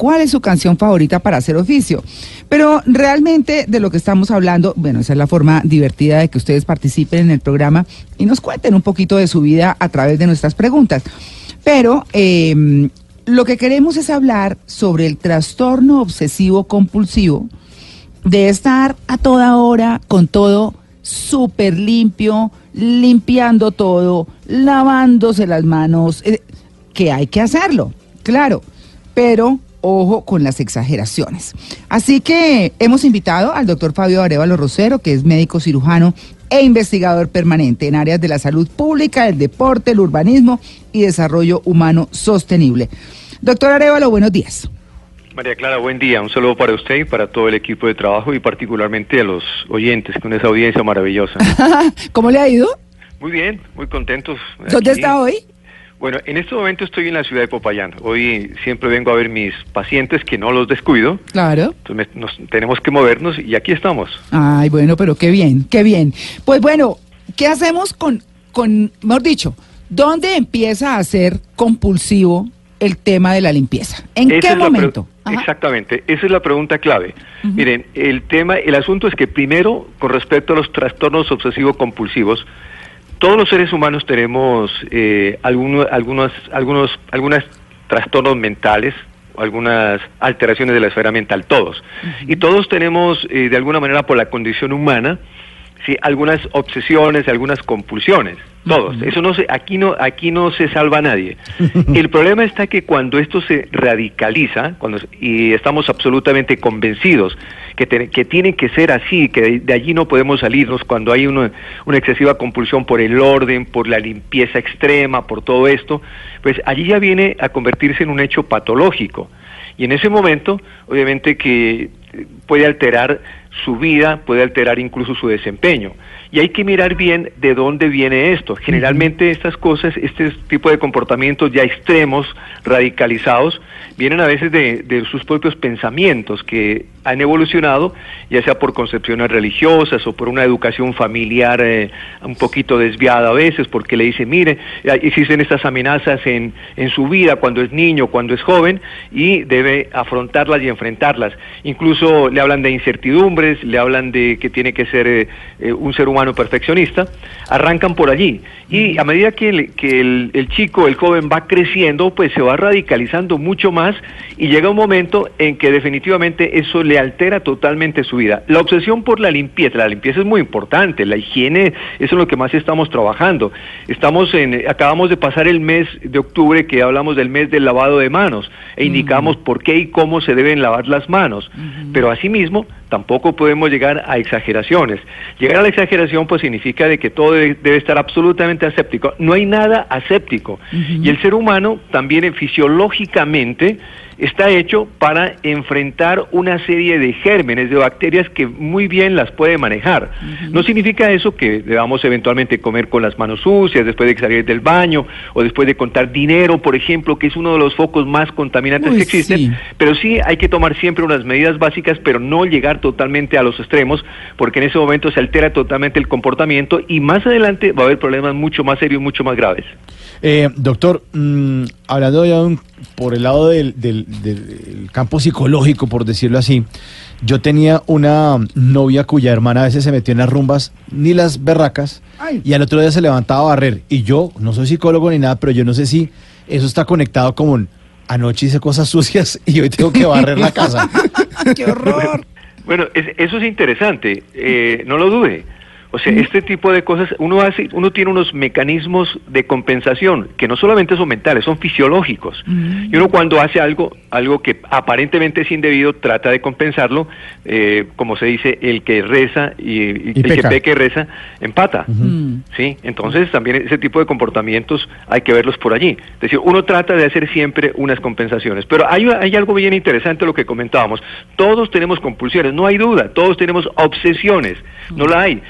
¿Cuál es su canción favorita para hacer oficio? Pero realmente de lo que estamos hablando, bueno, esa es la forma divertida de que ustedes participen en el programa y nos cuenten un poquito de su vida a través de nuestras preguntas. Pero eh, lo que queremos es hablar sobre el trastorno obsesivo compulsivo de estar a toda hora con todo súper limpio, limpiando todo, lavándose las manos, eh, que hay que hacerlo, claro, pero ojo con las exageraciones. Así que hemos invitado al doctor Fabio Arevalo Rosero, que es médico cirujano e investigador permanente en áreas de la salud pública, el deporte, el urbanismo y desarrollo humano sostenible. Doctor Arevalo, buenos días. María Clara, buen día. Un saludo para usted y para todo el equipo de trabajo y particularmente a los oyentes con esa audiencia maravillosa. ¿Cómo le ha ido? Muy bien, muy contentos. ¿Dónde aquí. está hoy? Bueno, en este momento estoy en la ciudad de Popayán. Hoy siempre vengo a ver mis pacientes que no los descuido. Claro. Entonces me- nos, tenemos que movernos y aquí estamos. Ay, bueno, pero qué bien, qué bien. Pues bueno, ¿qué hacemos con, con, mejor dicho, dónde empieza a ser compulsivo el tema de la limpieza? ¿En Esa qué momento? Exactamente, esa es la pregunta clave. Miren, el tema, el asunto es que primero, con respecto a los trastornos obsesivo-compulsivos, todos los seres humanos tenemos eh, alguno- algunos, algunos, algunos trastornos mentales, algunas alteraciones de la esfera mental, todos. Y todos tenemos, eh, de alguna manera, por la condición humana, sí, algunas obsesiones, algunas compulsiones, todos. Eso no se, aquí no, aquí no se salva nadie. El problema está que cuando esto se radicaliza, cuando y estamos absolutamente convencidos que, te- que tiene que ser así, que de, de allí no podemos salirnos cuando hay una, una excesiva compulsión por el orden, por la limpieza extrema, por todo esto, pues allí ya viene a convertirse en un hecho patológico. Y en ese momento, obviamente que puede alterar su vida, puede alterar incluso su desempeño. Y hay que mirar bien de dónde viene esto. Generalmente estas cosas, este tipo de comportamientos ya extremos, radicalizados, vienen a veces de, de sus propios pensamientos que han evolucionado, ya sea por concepciones religiosas o por una educación familiar eh, un poquito desviada a veces, porque le dicen, mire, existen estas amenazas en, en su vida cuando es niño, cuando es joven, y debe afrontarlas y enfrentarlas. Incluso le hablan de incertidumbres, le hablan de que tiene que ser eh, eh, un ser humano perfeccionista, arrancan por allí. Y a medida que, el, que el, el chico, el joven va creciendo, pues se va radicalizando mucho más y llega un momento en que definitivamente eso le altera totalmente su vida. La obsesión por la limpieza, la limpieza es muy importante, la higiene, eso es lo que más estamos trabajando. Estamos en, acabamos de pasar el mes de octubre que hablamos del mes del lavado de manos e indicamos por qué y cómo se deben lavar las manos. Pero asimismo, tampoco podemos llegar a exageraciones. Llegar a la exageración pues significa de que todo debe, debe estar absolutamente aséptico. No hay nada aséptico. Y el ser humano también fisiológicamente está hecho para enfrentar una serie de gérmenes, de bacterias que muy bien las puede manejar. No significa eso que debamos eventualmente comer con las manos sucias después de salir del baño o después de contar dinero, por ejemplo, que es uno de los focos más contaminantes Uy, que existen. sí. Pero sí hay que tomar siempre unas medidas básicas, pero no llegar totalmente a los extremos, porque en ese momento se altera totalmente el comportamiento y más adelante va a haber problemas mucho más serios, mucho más graves. Eh, doctor, mm, hablando ya un- por el lado del, del- del campo psicológico, por decirlo así, yo tenía una novia cuya hermana a veces se metió en las rumbas, ni las berracas, Ay. y al otro día se levantaba a barrer. Y yo no soy psicólogo ni nada, pero yo no sé si eso está conectado como un, anoche hice cosas sucias y hoy tengo que barrer la casa. ¡Qué horror! Bueno, es- eso es interesante, eh, no lo dude, O sea, este tipo de cosas, uno hace, uno tiene unos mecanismos de compensación que no solamente son mentales, son fisiológicos. Y uno cuando hace algo, algo que aparentemente es indebido, trata de compensarlo, eh, como se dice, el que reza y, y el peca. que peca y reza empata. ¿sí? Entonces también ese tipo de comportamientos hay que verlos por allí. Es decir, uno trata de hacer siempre unas compensaciones. Pero hay, hay algo bien interesante lo que comentábamos. Todos tenemos compulsiones, no hay duda. Todos tenemos obsesiones, no la hay.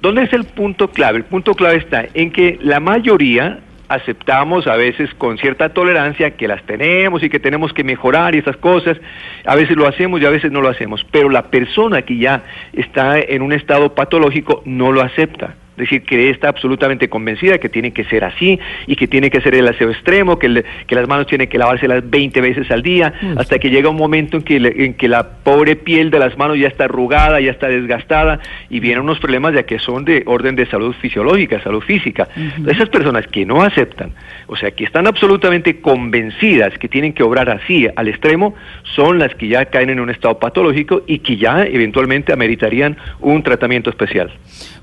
¿Dónde es el punto clave? El punto clave está en que la mayoría aceptamos a veces con cierta tolerancia que las tenemos y que tenemos que mejorar y esas cosas. A veces lo hacemos y a veces no lo hacemos. Pero la persona que ya está en un estado patológico no lo acepta. Es decir, que está absolutamente convencida que tiene que ser así y que tiene que ser el aseo extremo, que, el- que las manos tienen que lavárselas 20 veces al día, hasta que llega un momento en que, le- en que la pobre piel de las manos ya está arrugada, ya está desgastada y vienen unos problemas ya que son de orden de salud fisiológica, salud física. Esas personas que no aceptan, o sea, que están absolutamente convencidas que tienen que obrar así al extremo, son las que ya caen en un estado patológico y que ya eventualmente ameritarían un tratamiento especial.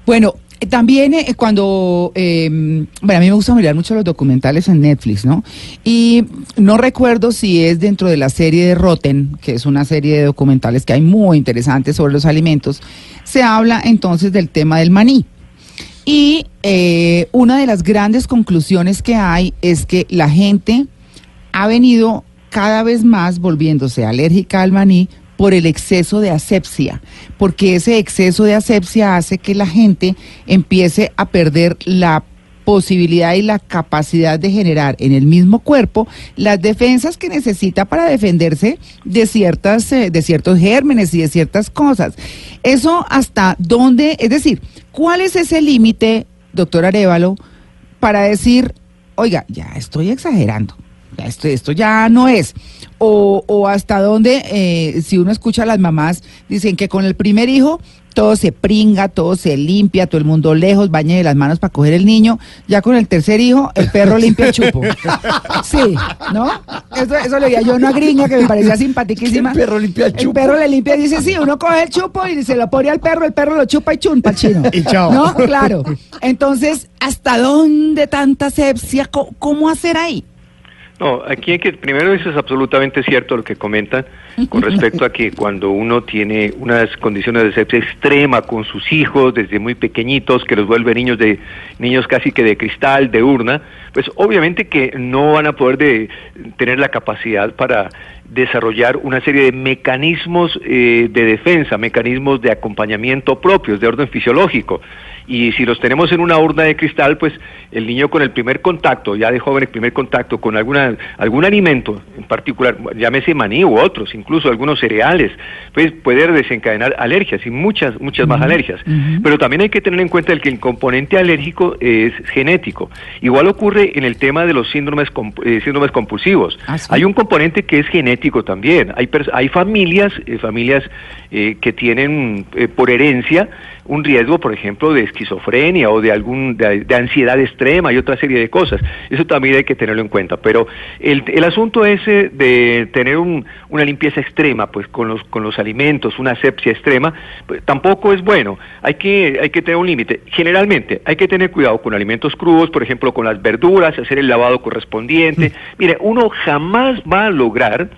Bueno, también eh, cuando, eh, bueno, a mí me gusta mirar mucho los documentales en Netflix, ¿no? Y no recuerdo si es dentro de la serie de Rotten, que es una serie de documentales que hay muy interesantes sobre los alimentos, se habla entonces del tema del maní. Y eh, una de las grandes conclusiones que hay es que la gente ha venido cada vez más volviéndose alérgica al maní por el exceso de asepsia, porque ese exceso de asepsia hace que la gente empiece a perder la posibilidad y la capacidad de generar en el mismo cuerpo las defensas que necesita para defenderse de ciertas eh, de ciertos gérmenes y de ciertas cosas. Eso hasta dónde, es decir, ¿cuál es ese límite, doctor Arevalo, para decir, oiga, ya estoy exagerando, esto, esto ya no es? O, o hasta dónde, eh, si uno escucha a las mamás, dicen que con el primer hijo todo se pringa, todo se limpia, todo el mundo lejos, bañe de las manos para coger el niño. Ya con el tercer hijo, el perro limpia el chupo. Sí, ¿no? Eso, eso le oía yo a una gringa que me parecía simpaticísima. El perro limpia el chupo. perro le limpia y dice, sí, uno coge el chupo y se lo pone al perro, el perro lo chupa y chun, pa'l chino. Y chao. ¿No? Claro. Entonces, ¿hasta dónde tanta sepsia? ¿Cómo, cómo hacer ahí? No, aquí hay que, primero eso es absolutamente cierto lo que comentan con respecto a que cuando uno tiene unas condiciones de sepsia extrema con sus hijos desde muy pequeñitos, que los vuelve niños de niños casi que de cristal, de urna, pues obviamente que no van a poder de, tener la capacidad para desarrollar una serie de mecanismos eh, de defensa, mecanismos de acompañamiento propios, de orden fisiológico. Y si los tenemos en una urna de cristal, pues el niño con el primer contacto, ya de joven el primer contacto con alguna, algún alimento en particular, llámese maní u otros, incluso algunos cereales, pues puede desencadenar alergias y muchas, muchas más alergias. Pero también hay que tener en cuenta el que el componente alérgico es genético. Igual ocurre en el tema de los síndromes, comp- eh, síndromes compulsivos. Ah, sí. Hay un componente que es genético también. Hay, pers- hay familias, eh, familias eh, que tienen eh, por herencia un riesgo, por ejemplo, de esquizofrenia o de algún de, de ansiedad extrema y otra serie de cosas. Eso también hay que tenerlo en cuenta. Pero el, el asunto ese de tener un- una limpieza extrema, pues con los con los alimentos, una asepsia extrema, pues, tampoco es bueno. Hay que hay que tener un límite. Generalmente hay que tener cuidado con alimentos crudos, por ejemplo, con las verduras, hacer el lavado correspondiente. Mire, uno jamás va a lograr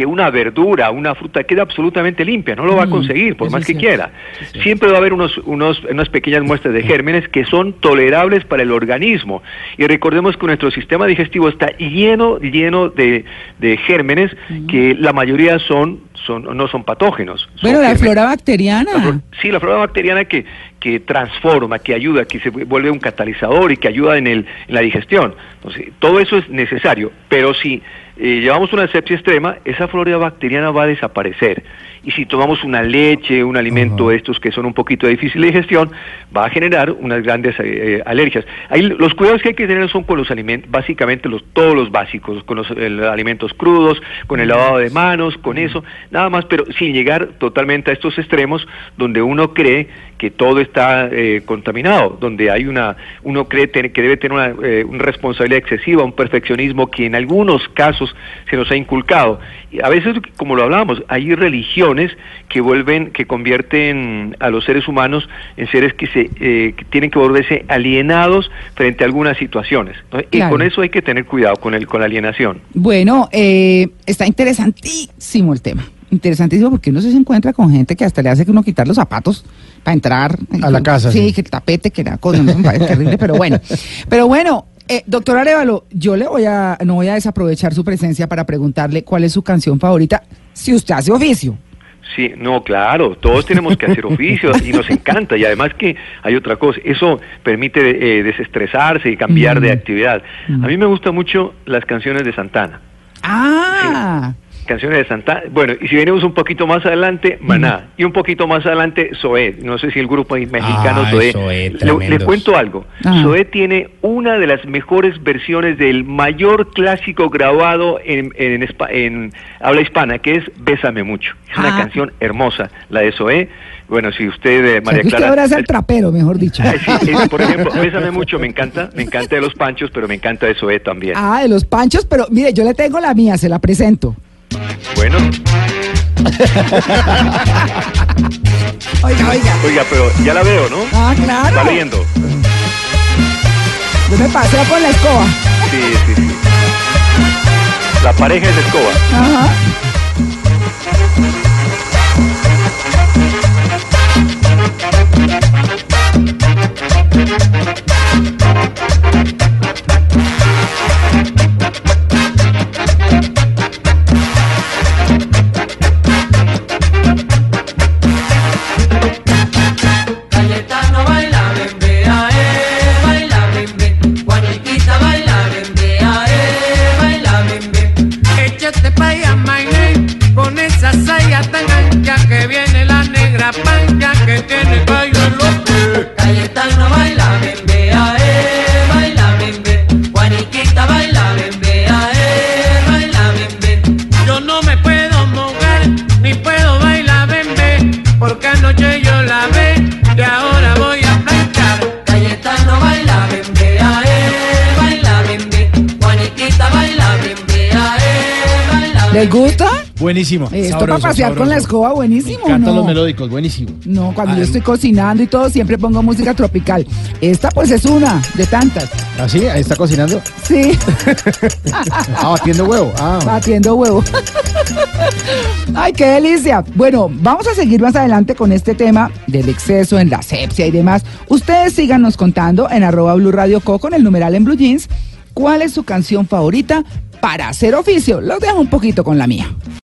que una verdura, una fruta quede absolutamente limpia, no lo va a Mm, conseguir, por eso más que cierto, quiera. eso. Siempre va a haber unos, unos, unas pequeñas muestras de gérmenes que son tolerables para el organismo. Y recordemos que nuestro sistema digestivo está lleno, lleno de, de gérmenes que la mayoría son, son, no son patógenos. son Bueno, la flora bacteriana. La sí, la flora bacteriana que, que transforma, que ayuda, que se vuelve un catalizador y que ayuda en, el, en la digestión. Entonces, todo eso es necesario, pero si eh, llevamos una sepsia extrema, esa flora bacteriana va a desaparecer. Y si tomamos una leche, un alimento de estos que son un poquito de difícil digestión, va a generar unas grandes eh, eh, alergias. Ahí los cuidados que hay que tener son con los alimentos, básicamente los, todos los básicos, con los eh, alimentos crudos, con el lavado de manos, con eso, nada más, pero sin llegar totalmente a estos extremos donde uno cree que todo está eh, contaminado, donde hay una, uno cree tener- que debe tener una, eh, una responsabilidad excesiva, un perfeccionismo que en algunos casos se nos ha inculcado. Y a veces, como lo hablábamos, hay religiones que vuelven, que convierten a los seres humanos en seres que se eh, que tienen que volverse alienados frente a algunas situaciones. ¿no? Y con eso hay que tener cuidado con el, con la alienación. Bueno, eh, está interesantísimo el tema. Interesantísimo porque uno se encuentra con gente que hasta le hace que uno quitar los zapatos para entrar. A la casa, Sí, sí. que el tapete, que la cosa, no, me parece terrible, pero bueno. Pero bueno, eh, doctor Arevalo, yo le voy a, no voy a desaprovechar su presencia para preguntarle cuál es su canción favorita si usted hace oficio. Sí, no, claro, todos tenemos que hacer oficios y nos encanta. Y además que hay otra cosa, eso permite eh, desestresarse y cambiar de Mm. actividad. A mí me gustan mucho las canciones de Santana. Ah, Canciones de Santana. Bueno, y si venimos un poquito más adelante, Maná. Y un poquito más adelante, Zoé. No sé si el grupo mexicano Zoé. Zoé, Le- le, tremendos. cuento algo. Zoé tiene una de las mejores versiones del mayor clásico grabado en, en, espa- en habla hispana, que es Bésame Mucho. Es una Ah. canción hermosa, la de Zoé. Bueno, si usted, eh, María Clara... abraza el trapero, mejor dicho. Ay, sí, por ejemplo, Bésame Mucho me encanta, me encanta de los Panchos, pero me encanta de Zoé también. Ah, de los panchos, pero mire, yo le tengo la mía, se la presento. Bueno, Oiga, oiga. oiga, pero ya la veo, ¿no? Ah, claro. Está leyendo. Yo me paseo con la escoba. Sí, sí, sí. La pareja es escoba. Ajá. ¿Les gusta? Buenísimo. Esto sabroso, para pasear con la escoba, buenísimo. Me encantan ¿no? los melódicos, buenísimo. No, cuando yo estoy cocinando y todo, siempre pongo música tropical. Esta pues es una de tantas. ¿Ah, sí? Ahí está cocinando. Sí, Ah, batiendo huevo. Ah, batiendo huevo. Ay, qué delicia. Bueno, vamos a seguir más adelante con este tema del exceso en la asepsia y demás. Ustedes síganos contando en arroba Blue Radio Co con el numeral en Blue Jeans. ¿Cuál es su canción favorita para hacer oficio? Los dejo un poquito con la mía.